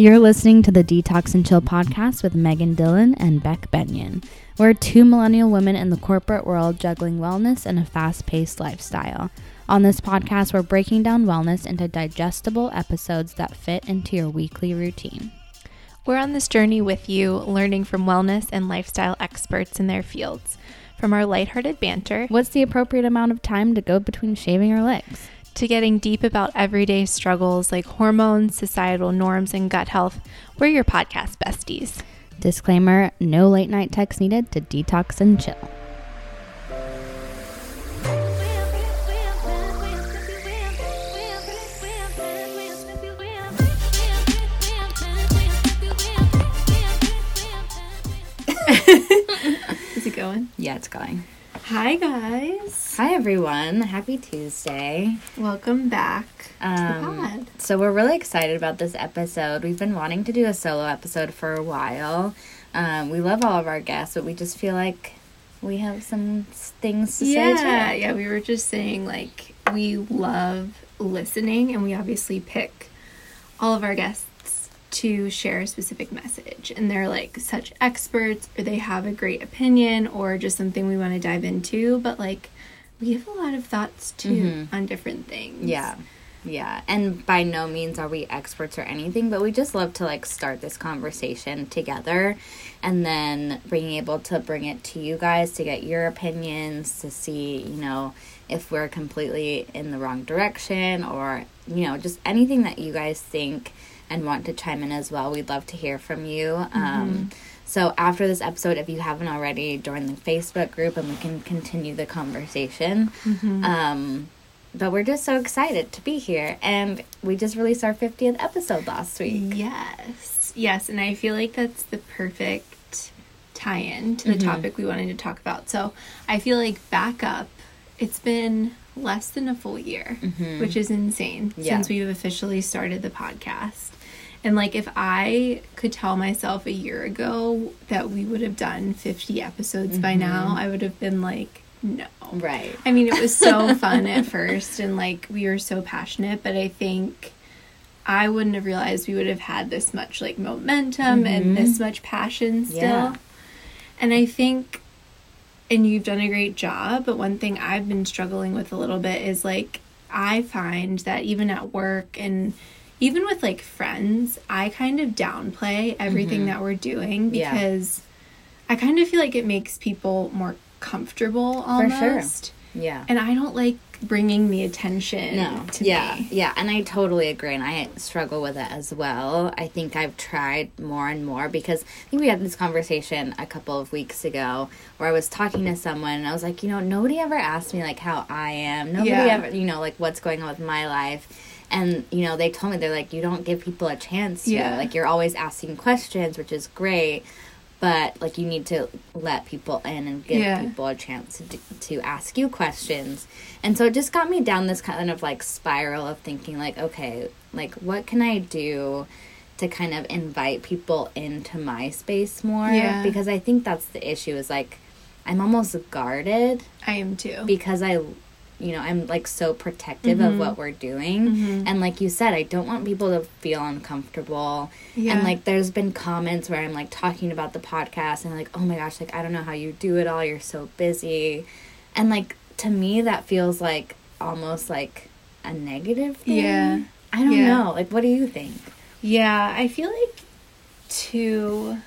You're listening to the Detox and Chill podcast with Megan Dillon and Beck Benyon. We're two millennial women in the corporate world juggling wellness and a fast paced lifestyle. On this podcast, we're breaking down wellness into digestible episodes that fit into your weekly routine. We're on this journey with you, learning from wellness and lifestyle experts in their fields. From our lighthearted banter What's the appropriate amount of time to go between shaving your legs? To getting deep about everyday struggles like hormones, societal norms, and gut health, we're your podcast besties. Disclaimer no late night texts needed to detox and chill. Is it going? Yeah, it's going. Hi, guys. Hi, everyone. Happy Tuesday. Welcome back to the Um, pod. so, we're really excited about this episode. We've been wanting to do a solo episode for a while. Um, we love all of our guests, but we just feel like we have some things to say Yeah, yeah, we were just saying like we love listening and we obviously pick all of our guests to share a specific message and they're like such experts or they have a great opinion or just something we want to dive into, but like we have a lot of thoughts too mm-hmm. on different things. Yeah. Yeah. And by no means are we experts or anything, but we just love to like start this conversation together and then being able to bring it to you guys to get your opinions, to see, you know, if we're completely in the wrong direction or, you know, just anything that you guys think and want to chime in as well. We'd love to hear from you. Um, so after this episode, if you haven't already, join the Facebook group and we can continue the conversation. Um, but we're just so excited to be here, and we just released our 50th episode last week. Yes. Yes, and I feel like that's the perfect tie-in to the Mm-hmm. topic we wanted to talk about. So, I feel like back up, it's been less than a full year, which is insane Mm-hmm. Yeah. since we've officially started the podcast. And like if I could tell myself a year ago that we would have done 50 episodes by Mm-hmm. now, I would have been like, no. Right. I mean, it was so fun at first, and like we were so passionate, but I think I wouldn't have realized we would have had this much like momentum and this much passion still. Yeah. And I think, and you've done a great job, but one thing I've been struggling with a little bit is like, I find that even at work and even with like friends, I kind of downplay everything mm-hmm. that we're doing Yeah. because I kind of feel like it makes people more comfortable For sure. almost. Yeah. And I don't like bringing the attention No. to Yeah. me. Yeah. And I totally agree. And I struggle with it as well. I think I've tried more and more because I think we had this conversation a couple of weeks ago where I was talking to someone and I was like, you know, nobody ever asked me like how I am. Nobody Yeah. ever, you know, like what's going on with my life. And, you know, they told me, they're like, you don't give people a chance to. Yeah. Like, you're always asking questions, which is great. But, like, you need to let people in and give Yeah. people a chance to, to ask you questions. And so it just got me down this kind of like spiral of thinking, like, okay, like, what can I do to kind of invite people into my space more? Yeah. Because I think that's the issue is like, I'm almost guarded I am too. because I, you know, I'm like so protective of Mm-hmm. what we're doing. And like you said, I don't want people to feel uncomfortable. Yeah. And like there's been comments where I'm like talking about the podcast and like, oh my gosh, like I don't know how you do it all. You're so busy. And like to me that feels like almost like a negative thing. Yeah. I don't Yeah. know. Like what do you think? Yeah, I feel like to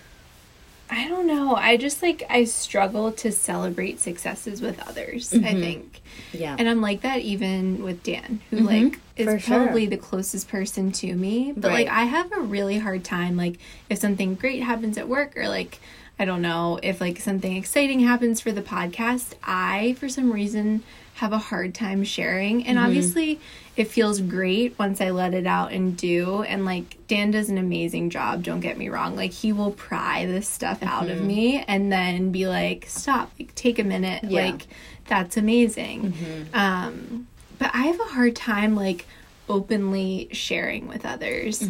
I don't know. I just like I struggle to celebrate successes with others, I mm-hmm. think. Yeah. And I'm like that even with Dan, who mm-hmm. like is for sure. probably the closest person to me. But Right. like I have a really hard time like if something great happens at work or like I don't know, if like something exciting happens for the podcast, I for some reason have a hard time sharing. And mm-hmm. obviously it feels great once I let it out and do. And like Dan does an amazing job, don't get me wrong. Like he will pry this stuff out of mm-hmm. me and then be like, stop, like take a minute. Yeah. Like that's amazing. Mm-hmm. Um, but I have a hard time like openly sharing with others.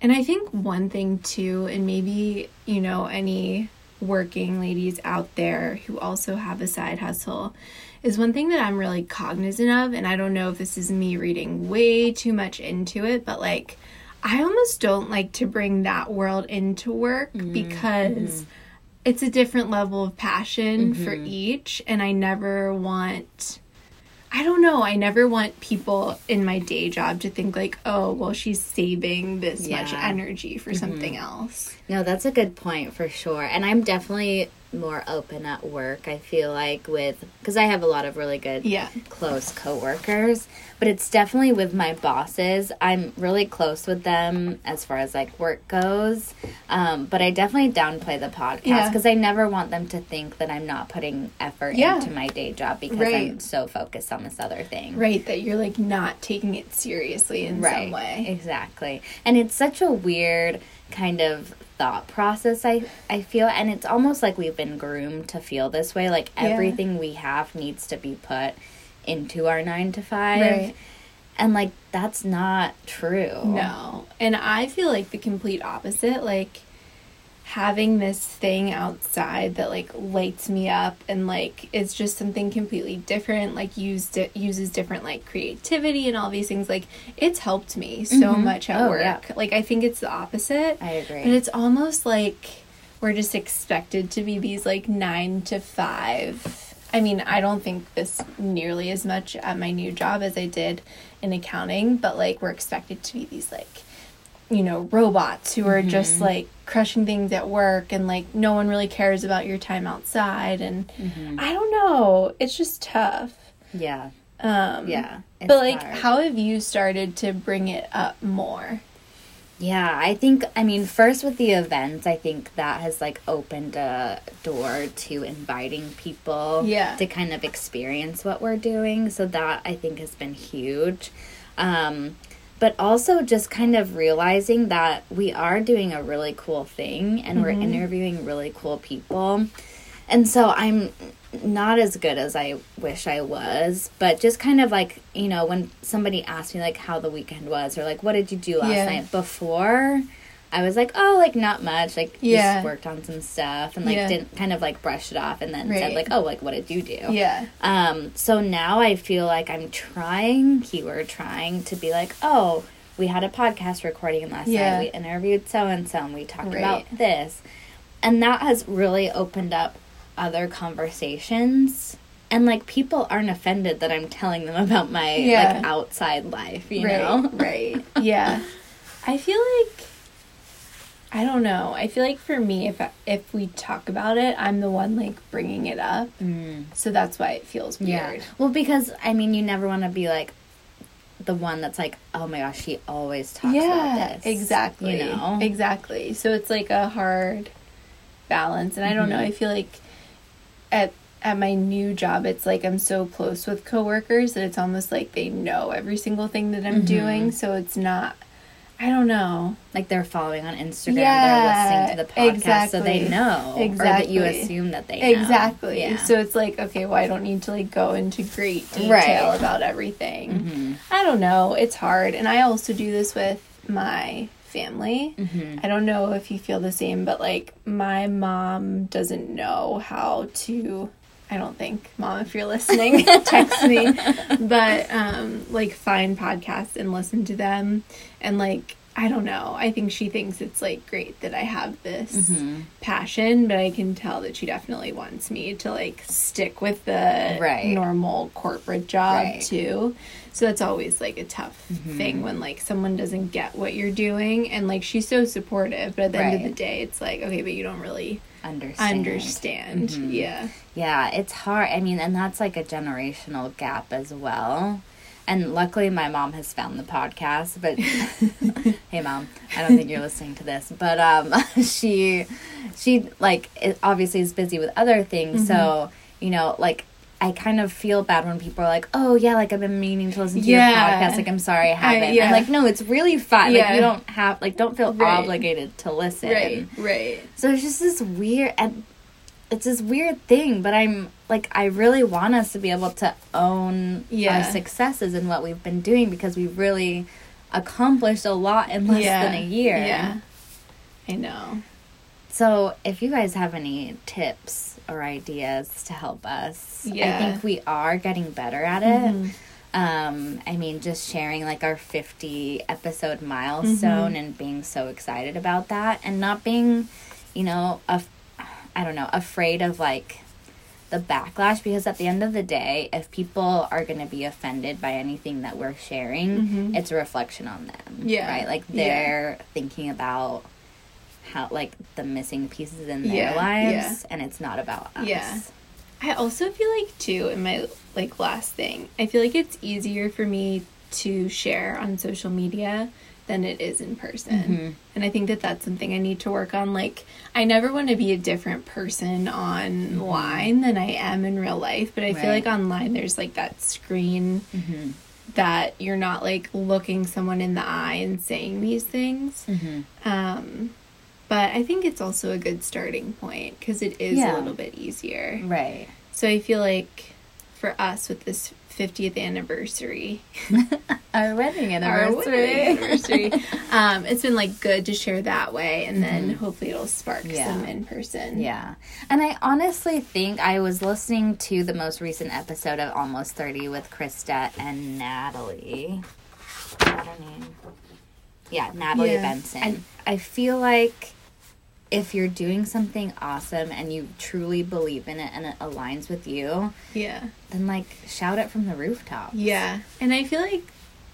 And I think one thing too, and maybe, you know, any working ladies out there who also have a side hustle is one thing that I'm really cognizant of. And I don't know if this is me reading way too much into it, but like, I almost don't like to bring that world into work Mm-hmm. because it's a different level of passion for Mm-hmm. each and I never want I don't know, I never want people in my day job to think like, "Oh, well she's saving this much Yeah. Mm-hmm. energy for something else." No, that's a good point for sure. And I'm definitely more open at work. I feel like with because I have a lot of really good Yeah. close coworkers, but it's definitely with my bosses. I'm really close with them as far as like work goes. Um, but I definitely downplay the podcast Yeah. because I never want them to think that I'm not putting effort Yeah. into my day job because Right. I'm so focused on this other thing. Right, that you're like not taking it seriously in some way. Exactly. And it's such a weird kind of thought process I I feel and it's almost like we've been groomed to feel this way like Yeah. everything we have needs to be put into our 9 to 5. Right. And like that's not true. No. And I feel like the complete opposite. Like having this thing outside that like lights me up and like it's just something completely different like used it uses different like creativity and all these things like it's helped me so mm-hmm. oh, much at Oh, work yeah. like i think it's the opposite I agree. but it's almost like we're just expected to be these like nine to five. I mean, I don't think this nearly as much at my new job as I did in accounting, but like we're expected to be these like, you know, robots who are just mm-hmm. like crushing things at work and like no one really cares about your time outside. And I don't know, it's just tough. yeah. Um, Yeah. It's But like, hard. how have you started to bring it up more? Yeah, I think I mean first with the events, I think that has like opened a door to inviting people Yeah. to kind of experience what we're doing. So that I think has been huge. Um but also just kind of realizing that we are doing a really cool thing and we're mm-hmm. interviewing really cool people. And so I'm not as good as I wish I was, but just kind of like, you know, when somebody asked me like how the weekend was or like what did you do last Yeah. night before, I was like, oh, like not much, like Yeah. just worked on some stuff and like Yeah. didn't kind of like brush it off and then said like, oh, like what did you do? Yeah. Um, so now I feel like I'm trying, keyword trying, to be like, oh, we had a podcast recording last Yeah. night. We interviewed so and so and we talked Right. about this. And that has really opened up other conversations. And like people aren't offended that I'm telling them about my Yeah. like outside life, you right, know? right. Yeah. I feel like I don't know. I feel like for me if I, if we talk about it, I'm the one like bringing it up. So that's why it feels Yeah. weird. Well, because I mean, you never want to be like the one that's like, oh my gosh, she always talks Yeah, about this. exactly. You know? Exactly. So it's like a hard balance and I don't know, Mm-hmm. I feel like at at my new job it's like I'm so close with coworkers that it's almost like they know every single thing that Mm-hmm. I'm doing, so it's not I don't know. Like they're following on Instagram, Yeah, they're listening to the podcast, so they know, exactly. or that you assume that they know. Exactly. Yeah. So it's like, okay, well, I don't need to like go into great detail Right. Mm-hmm. about everything. I don't know. It's hard. And I also do this with my family. Mm-hmm. I don't know if you feel the same, but like my mom doesn't know how to. I don't think, mom, if you're listening, text me. But um, like find podcasts and listen to them, and like I don't know. I think she thinks it's like great that I have this Mm-hmm. passion, but I can tell that she definitely wants me to like stick with the Right. normal corporate job Right. too. So that's always like a tough thing when like someone doesn't get what you're doing and like she's so supportive, but at the end of the day it's like, okay, but you don't really Understand. understand. Yeah. Yeah, it's hard. I mean, and that's like a generational gap as well. And luckily, my mom has found the podcast. But hey, mom, I don't think you're listening to this. But um, she, she like obviously is busy with other things. So Mm-hmm. you know, like I kind of feel bad when people are like, "Oh yeah, like I've been meaning to listen to Yeah. your podcast. Like I'm sorry I haven't." yeah. I'm like, "No, it's really fun. Like Yeah. you don't have like don't feel Right. obligated to listen." Right. Right. So it's just this weird and it's this weird thing, but I'm like I really want us to be able to own Yeah. our successes and what we've been doing because we've really accomplished a lot in less than a year. Yeah. I know. So if you guys have any tips or ideas to help us, Yeah. I think we are getting better at it. Um, I mean, just sharing like our 50 episode milestone Mm-hmm. and being so excited about that and not being, you know, af- I don't know, afraid of like the backlash because at the end of the day, if people are going to be offended by anything that we're sharing, it's a reflection on them. Mm-hmm. Yeah. Right? Like they're thinking about how like the missing pieces in their Yeah, lives yeah. and it's not about us. Yeah. I also feel like too in my like last thing, I feel like it's easier for me to share on social media than it is in person. Mm-hmm. And I think that that's something I need to work on. Like I never want to be a different person online than I am in real life, but I feel Mm-hmm. Like online there's like that screen that you're not like looking someone in the eye and saying these things. Mm-hmm. Um but I think it's also a good starting point because it is Yeah. a little bit easier. Right. So I feel like for us with this 50th anniversary, Our wedding our anniversary. wedding anniversary, um, it's been like good to share that way, and then hopefully it'll spark Mm-hmm. Yeah. some in person. Yeah. And I honestly think I was listening to the most recent episode of Almost 30 with Krista and Natalie. That her name? Yeah, Natalie Yeah. Benson. And- I feel like if you're doing something awesome and you truly believe in it and it aligns with you, yeah, then like shout it from the rooftops. yeah. And I feel like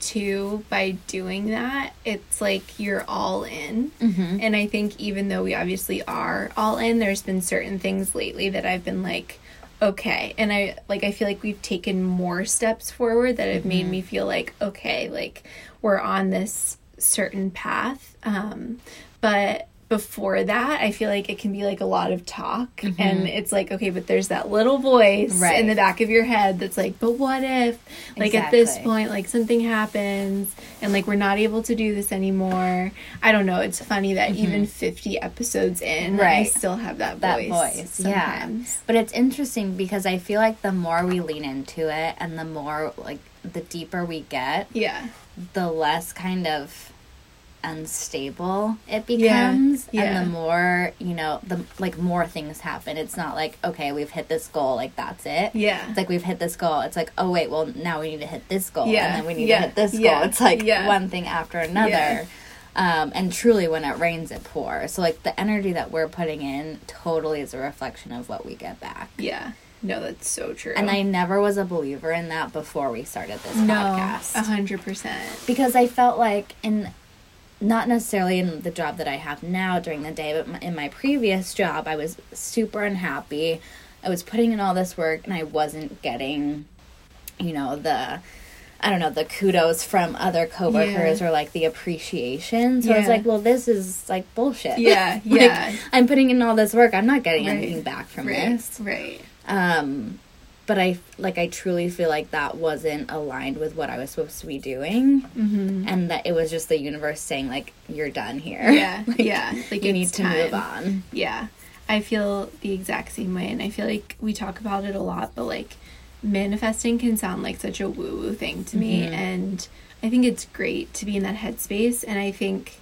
too by doing that, it's like you're all in. Mm-hmm. And I think even though we obviously are all in, there's been certain things lately that I've been like, okay. And I like I feel like we've taken more steps forward that have made me feel like, okay, like we're on this certain path. Um but before that, I feel like it can be like a lot of talk and it's like, okay, but there's that little voice Right. in the back of your head that's like, but what if like at this point like something happens and like we're not able to do this anymore. I don't know. It's funny that even 50 episodes in, I Mm-hmm. Right. still have that, that voice. voice. Yeah. But it's interesting because I feel like the more we lean into it and the more like the deeper we get, Yeah. the less kind of unstable it becomes yeah. and the more you know the like more things happen it's not like okay we've hit this goal like that's it Yeah. it's like we've hit this goal it's like oh wait well now we need to hit this goal Yeah, and then we need yeah, to hit this goal yeah, it's like yeah. one thing after another Yeah. um, and truly when it rains it pours so like the energy that we're putting in totally is a reflection of what we get back Yeah. No, that's so true. and i never was a believer in that before we started this no, podcast a hundred percent. because I felt like in not necessarily in the job that I have now during the day, but in my previous job, I was super unhappy. I was putting in all this work and I wasn't getting, you know, the I don't know, the kudos from other coworkers or like the appreciation. So I was like, well, this is like bullshit. Yeah, Like, yeah. I'm putting in all this work. I'm not getting Right, anything back from Right. this. Right. Um, but I like I truly feel like that wasn't aligned with what I was supposed to be doing, Mm-hmm. and that it was just the universe saying like you're done here. Yeah. Like, yeah. Like you need to time. move on. Yeah. I feel the exact same way. And I feel like we talk about it a lot, but like manifesting can sound like such a woo woo thing to me. Mm-hmm. And I think it's great to be in that headspace. And I think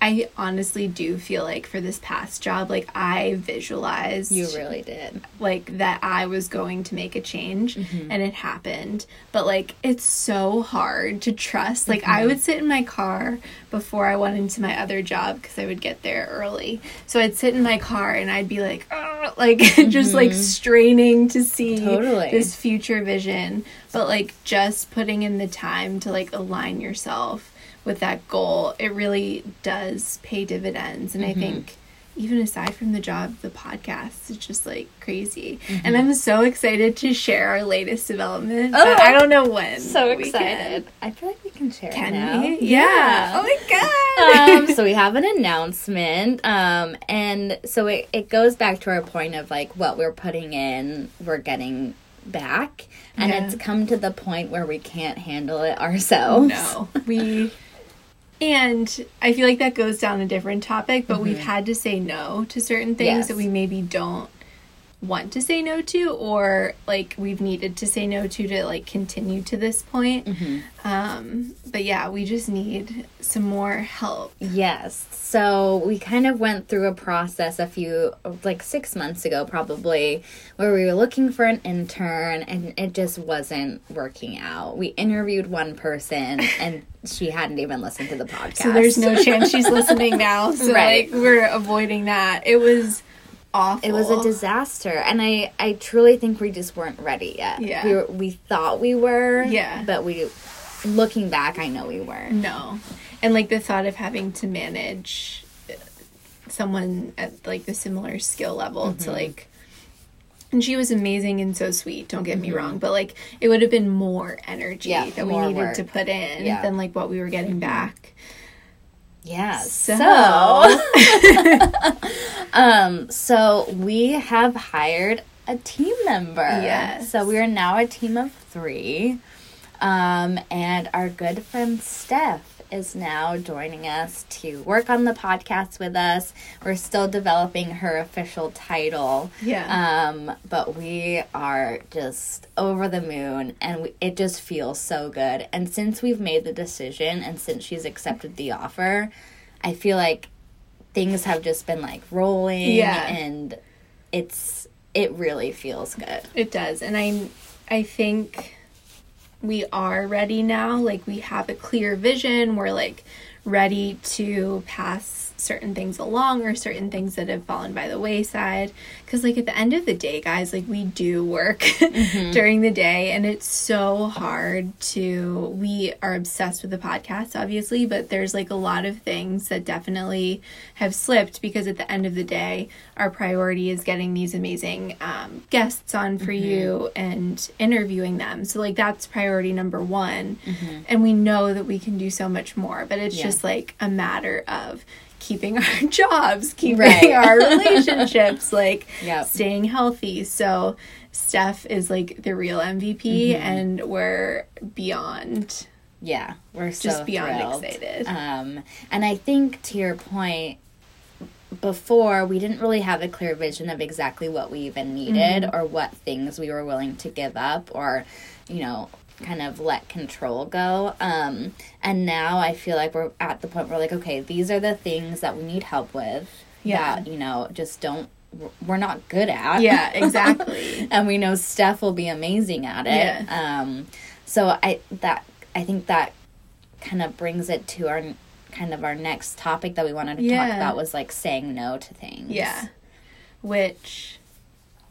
I honestly do feel like for this past job, like I visualized You really did. like that I was going to make a change Mm-hmm. and it happened. But like it's so hard to trust. Like Mm-hmm. I would sit in my car before I went into my other job because I would get there early. So I'd sit in my car and I'd be like, like just like straining to see Mm-hmm. Totally. this future vision. But like just putting in the time to like align yourself with that goal, it really does pay dividends. And Mm-hmm. I think even aside from the job, the podcast is just like crazy. And I'm so excited to share our latest development. Mm-hmm. Oh, I don't know when. So excited. I feel like we can share Can, it now. we? Yeah. Oh my god. um, so we have an announcement, um, and so it, it goes back to our point of like what we're putting in, we're getting back, and Yeah. it's come to the point where we can't handle it ourselves. no. We and I feel like that goes down a different topic, but we've had to say no to certain things Mm-hmm. Yes. that we maybe don't want to say no to or like we've needed to say no to to like continue to this point. Um, but yeah, we just need some more help. Yes. So we kind of went through a process a few, like six months ago, probably, where we were looking for an intern and it just wasn't working out. We interviewed one person and she hadn't even listened to the podcast. So there's no chance she's listening now. So Right. like we're avoiding that. It was awful. It was a disaster, and I I truly think we just weren't ready yet. Yeah. we were, we thought we were. Yeah. but we, looking back, I know we weren't. No. And like the thought of having to manage uh, someone at like the similar skill level Mm-hmm. to like and she was amazing and so sweet, don't get me Mm-hmm. wrm, but like it would have been more energy Yeah, that we needed work. to put in Yeah. Than like what we were getting back. Yeah. So, So, um, so we have hired a team member. Yes. So we are now a team of three, um, and our good friend Steph is now joining us to work on the podcast with us. We're still developing her official title. Yeah. Um, but we are just over the moon and we, it just feels so good. And since we've made the decision and since she's accepted the offer, I feel like things have just been like rolling Yeah. and it's it really feels good. It does. And I I think we are ready now. Like we have a clear vision. We're like ready to pass certain things along or certain things that have fallen by the wayside. Cuz like at the end of the day guys like we do work mm-hmm. during the day and it's so hard to we are obsessed with the podcast obviously but there's like a lot of things that definitely have slipped because at the end of the day our priority is getting these amazing um, guests on for mm-hmm. you and interviewing them. So like that's priority number one. Mm-hmm. And we know that we can do so much more but it's Yeah. just like a matter of keeping our jobs keeping Right. our relationships like Yep. staying healthy so steph is like the real mvp Mm-hmm. and we're beyond Yeah, we're so just beyond thrilled. excited Um, and I think to your point, before we didn't really have a clear vision of exactly what we even needed Mm-hmm. or what things we were willing to give up or, you know, kind of let control go. Um, and now I feel like we're at the point where like, okay, these are the things that we need help with. Yeah. That, you know, just don't. We're not good at. yeah exactly and we know Steph will be amazing at it. Um, so I that I think that kind of brings it to our kind of our next topic that we wanted to talk about was like saying no to things. yeah which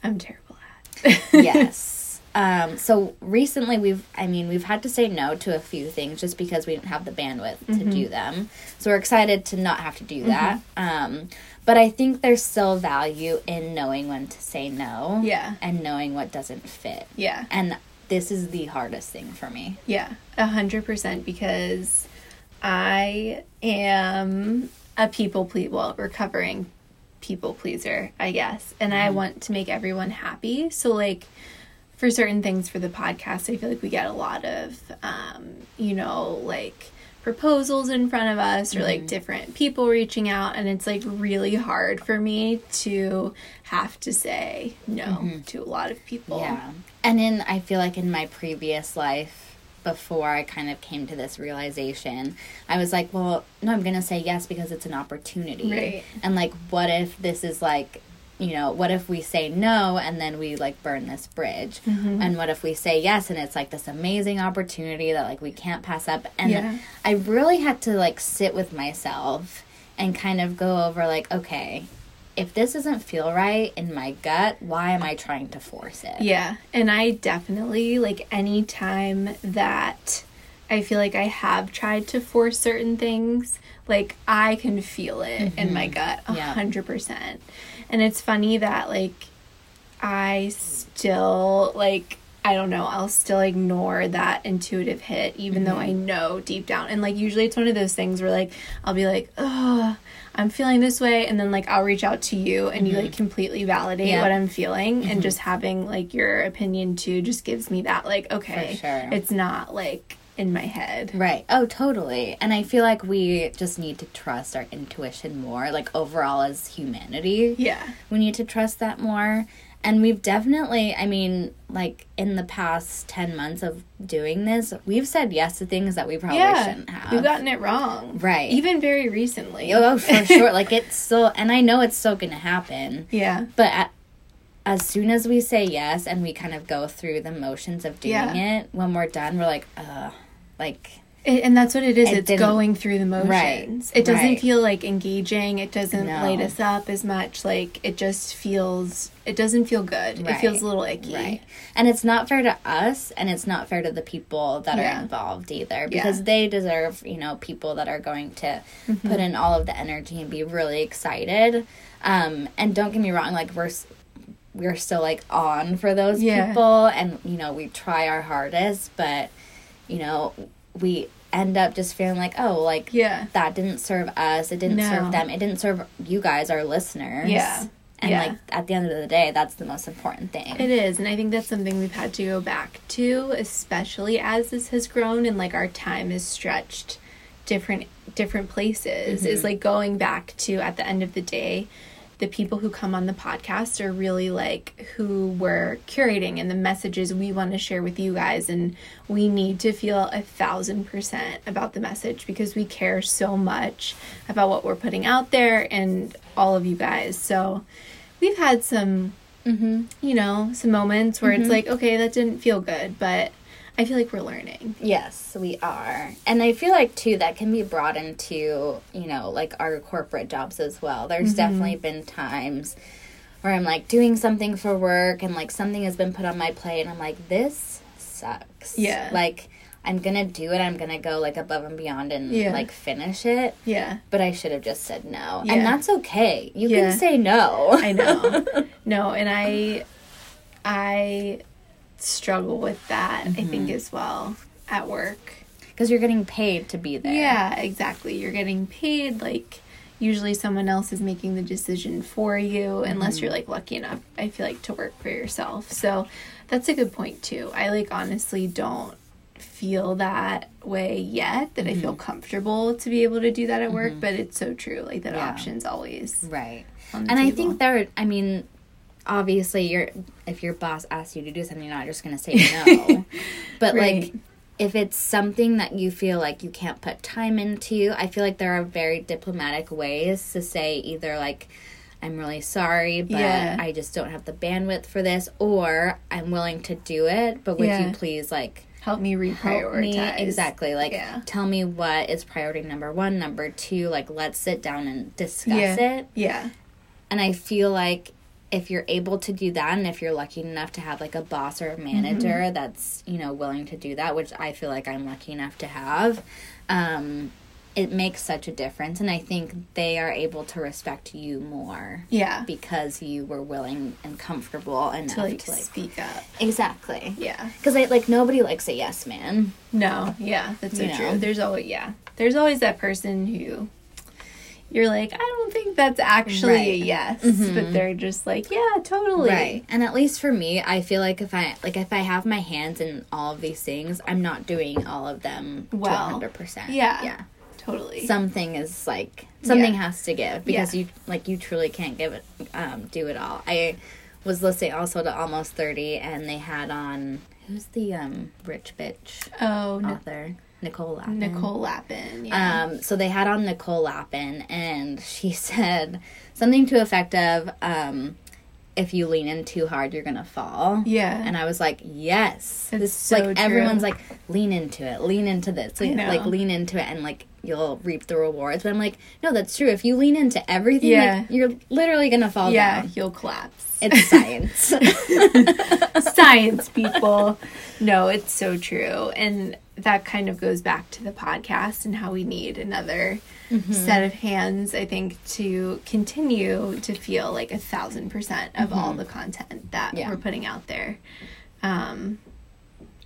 i'm terrible at yes. Um, so recently we've I mean we've had to say no to a few things just because we didn't have the bandwidth to Mm-hmm. do them. So we're excited to not have to do that. Um, but I think there's still value in knowing when to say no. Yeah. And knowing what doesn't fit. yeah And this is the hardest thing for me. Yeah, a hundred percent because I am a people please well, recovering people pleaser, I guess. And I want to make everyone happy. So like for certain things for the podcast, I feel like we get a lot of um, you know, like proposals in front of us or like different people reaching out and it's like really hard for me to have to say no to a lot of people. Yeah. And in I feel like in my previous life before I kind of came to this realization, I was like, well, no, I'm going to say yes because it's an opportunity. Right. And like what if this is like you know, what if we say no and then we like burn this bridge? Mm-hmm. And what if we say yes and it's like this amazing opportunity that like we can't pass up? And Yeah. I really had to like sit with myself and kind of go over like, okay, if this doesn't feel right in my gut, why am I trying to force it? Yeah, and I definitely like any time that I feel like I have tried to force certain things, like I can feel it in my gut a Yeah. And it's funny that like I still like I don't know, I'll still ignore that intuitive hit even though I Mm-hmm. know deep down. And like usually it's one of those things where like I'll be like, oh, I'm feeling this way and then like I'll reach out to you and you like completely validate Mm-hmm. Yeah. what I'm feeling and just having like your opinion too just gives me that like okay, sure. it's not like in my head. Right. Oh, totally. And I feel like we just need to trust our intuition more. Like overall as humanity, Yeah. we need to trust that more. And we've definitely, I mean, like in the past 10 months of doing this, we've said yes to things that we probably yeah, shouldn't have. we've gotten it wrong. Right. Even very recently. Oh, for sure. like it's still, and I know it's still going to happen. yeah. But at, as soon as we say yes and we kind of go through the motions of doing Yeah. it, when we're done, we're like, uh, like, It, and that's what it is. It it's going through the motions. Right, It doesn't right. feel like engaging. It doesn't No. light us up as much. Like it just feels. It doesn't feel good. It feels a little icky. Right. And it's not fair to us and it's not fair to the people that Yeah. are involved either Yeah. because they deserve, you know, people that are going to Mm-hmm. put in all of the energy and be really excited. Um and don't get me wrong, like we're we're still like on for those Yeah. people and you know, we try our hardest, but you know, we end up just feeling like, oh, like Yeah. that didn't serve us, it didn't No. serve them, it didn't serve you guys, our listeners. Yeah. And Yeah. like at the end of the day, that's the most important thing. It is, and I think that's something we've had to go back to, especially as this has grown and like our time is stretched different different places. Is mm-hmm. like going back to at the end of the day, the people who come on the podcast are really like who we're curating and the messages we want to share with you guys. And we need to feel a thousand percent about the message because we care so much about what we're putting out there and all of you guys. So we've had some mm-hmm. you know, some moments where it's mm-hmm. like, okay, that didn't feel good, but I feel like we're learning. Yes, we are. And I feel like too that can be brought into, you know, like our corporate jobs as well. There's Mm-hmm. definitely been times where I'm like doing something for work and like something has been put on my plate and I'm like this sucks. Yeah. Like I'm going to do it. I'm going to go like above and beyond and Yeah. like finish it, Yeah, but I should have just said no. Yeah. And that's okay. You Yeah. can say no. I know. no, and I, I struggle with that. I think mm-hmm. as well at work. Cuz you're getting paid to be there. Yeah, exactly. You're getting paid like. Usually, someone else is making the decision for you, unless mm-hmm. you're like lucky enough. I feel like to work for yourself. So, that's a good point too. I like honestly don't feel that way yet that I feel mm-hmm. comfortable to be able to do that at work, but it's so true. Like that Yeah. option's always Right. And I think there, I mean, obviously, you're if your boss asks you to do something, you're not just going to say no. but Right. like, if it's something that you feel like you can't put time into, I feel like there are very diplomatic ways to say either like. I'm really sorry, but Yeah. I just don't have the bandwidth for this, or I'm willing to do it, but would Yeah. you please like help me help reprioritize. me exactly like Yeah. tell me what is priority number one number two like let's sit down and discuss it Yeah. and I feel like if you're able to do that and if you're lucky enough to have like a boss or a manager Mm-hmm. that's, you know, willing to do that, which I feel like I'm lucky enough to have, um, it makes such a difference. And I think they are able to respect you more Yeah. because you were willing and comfortable enough To like, to like. speak up. Exactly. Yeah. Because I like nobody likes a yes man. No. Yeah. That's so You know. true. There's always yeah. There's always that person who you're like, I don't think that's actually a Right. yes, Mhm. but they're just like, yeah, totally. Right. And at least for me, I feel like if I like if I have my hands in all of these things, I'm not doing all of them Well, 100%. yeah. Yeah. Totally. Something is like something Yeah. has to give because Yeah. you like you truly can't give it um do it all. I was listening also to Almost 30 and they had on who's the um rich bitch oh, author? Nicole Lapin. Nicole Lapin. Yeah. Um, so they had on Nicole Lapin and she said something to effect of, um, "If you lean in too hard, you're gonna fall." Yeah. and I was like, "Yes." It's this so like true. everyone's like, "Lean into it, lean into this, like lean into it, and like you'll reap the rewards." But I'm like, "No, that's true. If you lean into everything, Yeah. like, you're literally gonna fall yeah, down." you'll collapse. It's science. science people no it's so true and that kind of goes back to the podcast and how we need another Mm-hmm. set of hands i think to continue to feel like a thousand percent of all the content that Mm-hmm. Yeah. we're putting out there um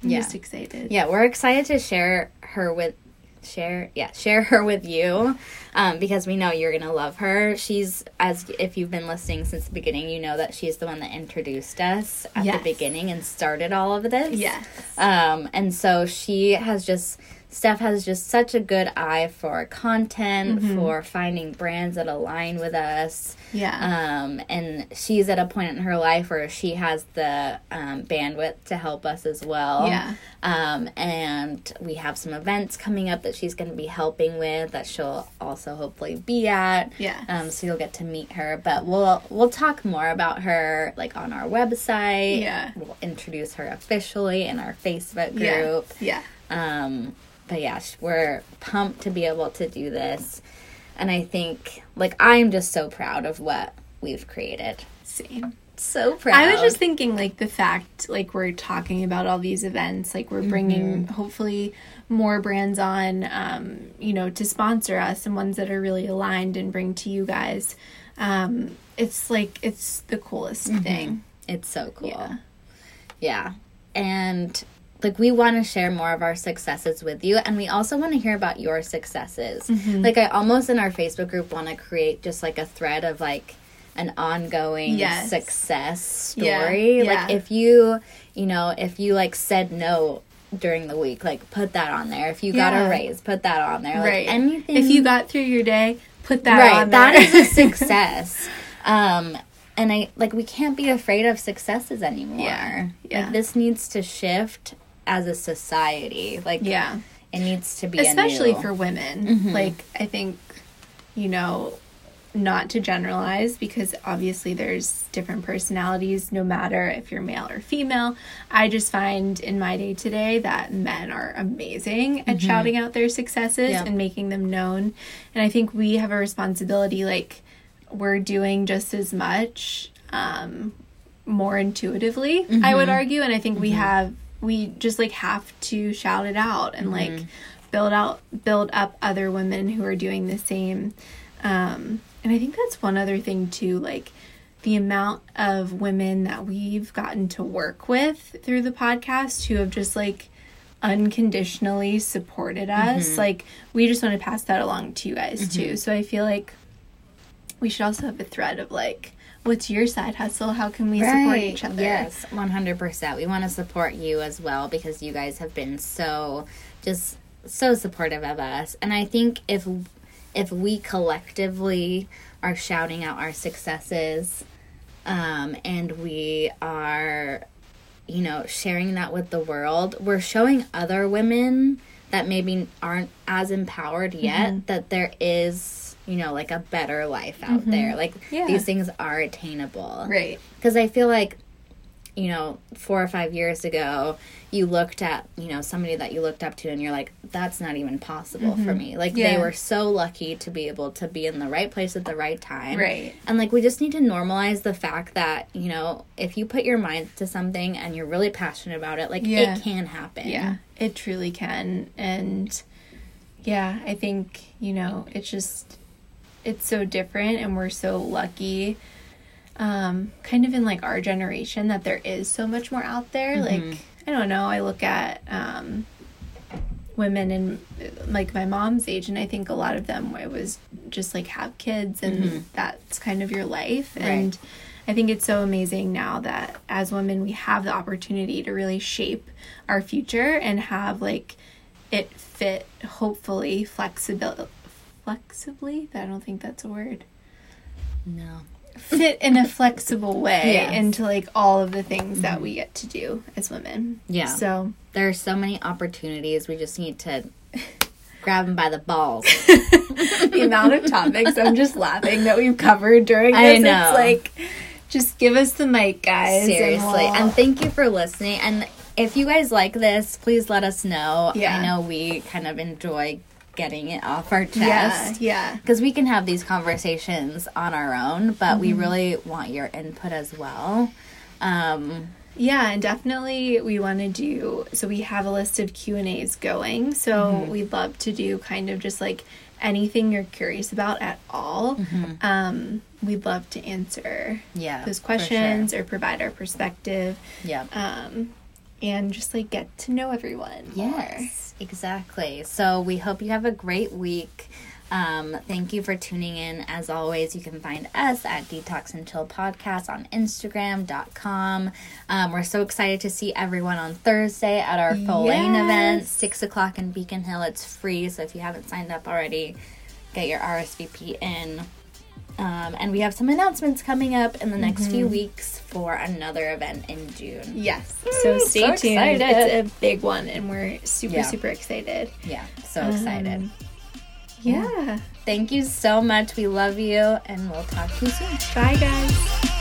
i'm Yeah. just excited Yeah, we're excited to share her with share yeah share her with you um, because we know you're gonna love her she's as if you've been listening since the beginning you know that she's the one that introduced us at Yes. the beginning and started all of this Yes. um, and so she has just Steph has just such a good eye for content, Mm-hmm. for finding brands that align with us. Yeah. Um, and she's at a point in her life where she has the um, bandwidth to help us as well. Yeah. Um, and we have some events coming up that she's going to be helping with that she'll also hopefully be at. Yes. Um, so you'll get to meet her, but we'll we'll talk more about her like on our website. Yeah. We'll introduce her officially in our Facebook yeah. group. Yeah. Um, but yeah, sh- we're pumped to be able to do this. And I think, like, I'm just so proud of what we've created. Same. So proud. I was just thinking, like, the fact, like, we're talking about all these events, like, we're bringing Mm-hmm. hopefully more brands on, um, you know, to sponsor us and ones that are really aligned and bring to you guys. Um, it's like, it's the coolest thing. It's so cool. Yeah. Yeah. And like we want to share more of our successes with you and we also want to hear about your successes. Mm-hmm. Like I almost in our Facebook group want to create just like a thread of like an ongoing Yes. success story. yeah. Like if you, you know, if you like said no during the week, like put that on there. If you got a raise, put that on there. Like Right. anything If you got through your day, put that right on there. that is a success um and i like we can't be afraid of successes anymore Yeah, yeah. like this needs to shift as a society like yeah. it needs to be especially a for women. Mm-hmm. like i think you know not to generalize because obviously there's different personalities no matter if you're male or female. I just find in my day to day that men are amazing at shouting out their successes Yeah. and making them known. And i think we have a responsibility like we're doing just as much um more intuitively i would argue. And i think we have we just like have to shout it out and like mm-hmm. build out build up other women who are doing the same. Um and i think that's one other thing too like the amount of women that we've gotten to work with through the podcast who have just like unconditionally supported us mm-hmm. like we just want to pass that along to you guys mm-hmm. too. So i feel like we should also have a thread of like what's your side hustle? How can we support each other? Yes 100% we want to support you as well because you guys have been so just so supportive of us. And i think if if we collectively are shouting out our successes um, and we are you know sharing that with the world we're showing other women that maybe aren't as empowered yet Mm-hmm. that there is you know like a better life out there like Mm-hmm. Yeah. these things are attainable right because I feel like, you know, four or five years ago, you looked at, you know, somebody that you looked up to and you're like, that's not even possible for me. Like, they Mm-hmm. Were so lucky to be able to be in the right place at the right time. Right. And, like, we just need to normalize the fact that, you know, if you put your mind to something and you're really passionate about it, like, Yeah. it can happen. Yeah, it truly can. And yeah, I think, you know, it's just, it's so different and we're so lucky, um, kind of in like our generation that there is so much more out there. Like, I don't know, I look at, um, women in like my mom's age and i think a lot of them it was just like have kids and that's kind of your life. And I think it's so amazing now that as women we have the opportunity to really shape our future and have like it fit hopefully flexible flexibly. I don't think that's a word. No. Fit in a flexible way Yes. into like all of the things that we get to do as women. Yeah. So There are so many opportunities. We just need to grab them by the balls. the amount of topics I'm just laughing that we've covered during this. I know. It's like just give us the mic, guys. and Seriously. we'll- And thank you for listening. And if you guys like this, please let us know. Yeah. I know we kind of enjoy getting it off our chest. yeah. Because we can have these conversations on our own, but we Mm-hmm. really want your input as well. Um, Yeah, and definitely we want to do so we have a list of Q&As going. So Mm-hmm. we'd love to do kind of just like anything you're curious about at all. Mm-hmm. Um we'd love to answer yeah. those questions or provide our perspective Yeah. um and just like get to know everyone more. Yes, exactly. So we hope you have a great week. Um, thank you for tuning in. As always, you can find us at Detox and Chill Podcast on Instagram.com. Um, we're so excited to see everyone on Thursday at our Full Lane event, 6 o'clock in Beacon Hill. It's free, so if you haven't signed up already, get your RSVP in. Um, and we have some announcements coming up in the next few Mm-hmm. weeks for another event in June. Yes. So stay so tuned. excited. It's a big one, and we're super, Yeah. super excited. Yeah, so excited. Um, Yeah. Thank you so much. We love you, and we'll talk to you soon. Bye, guys.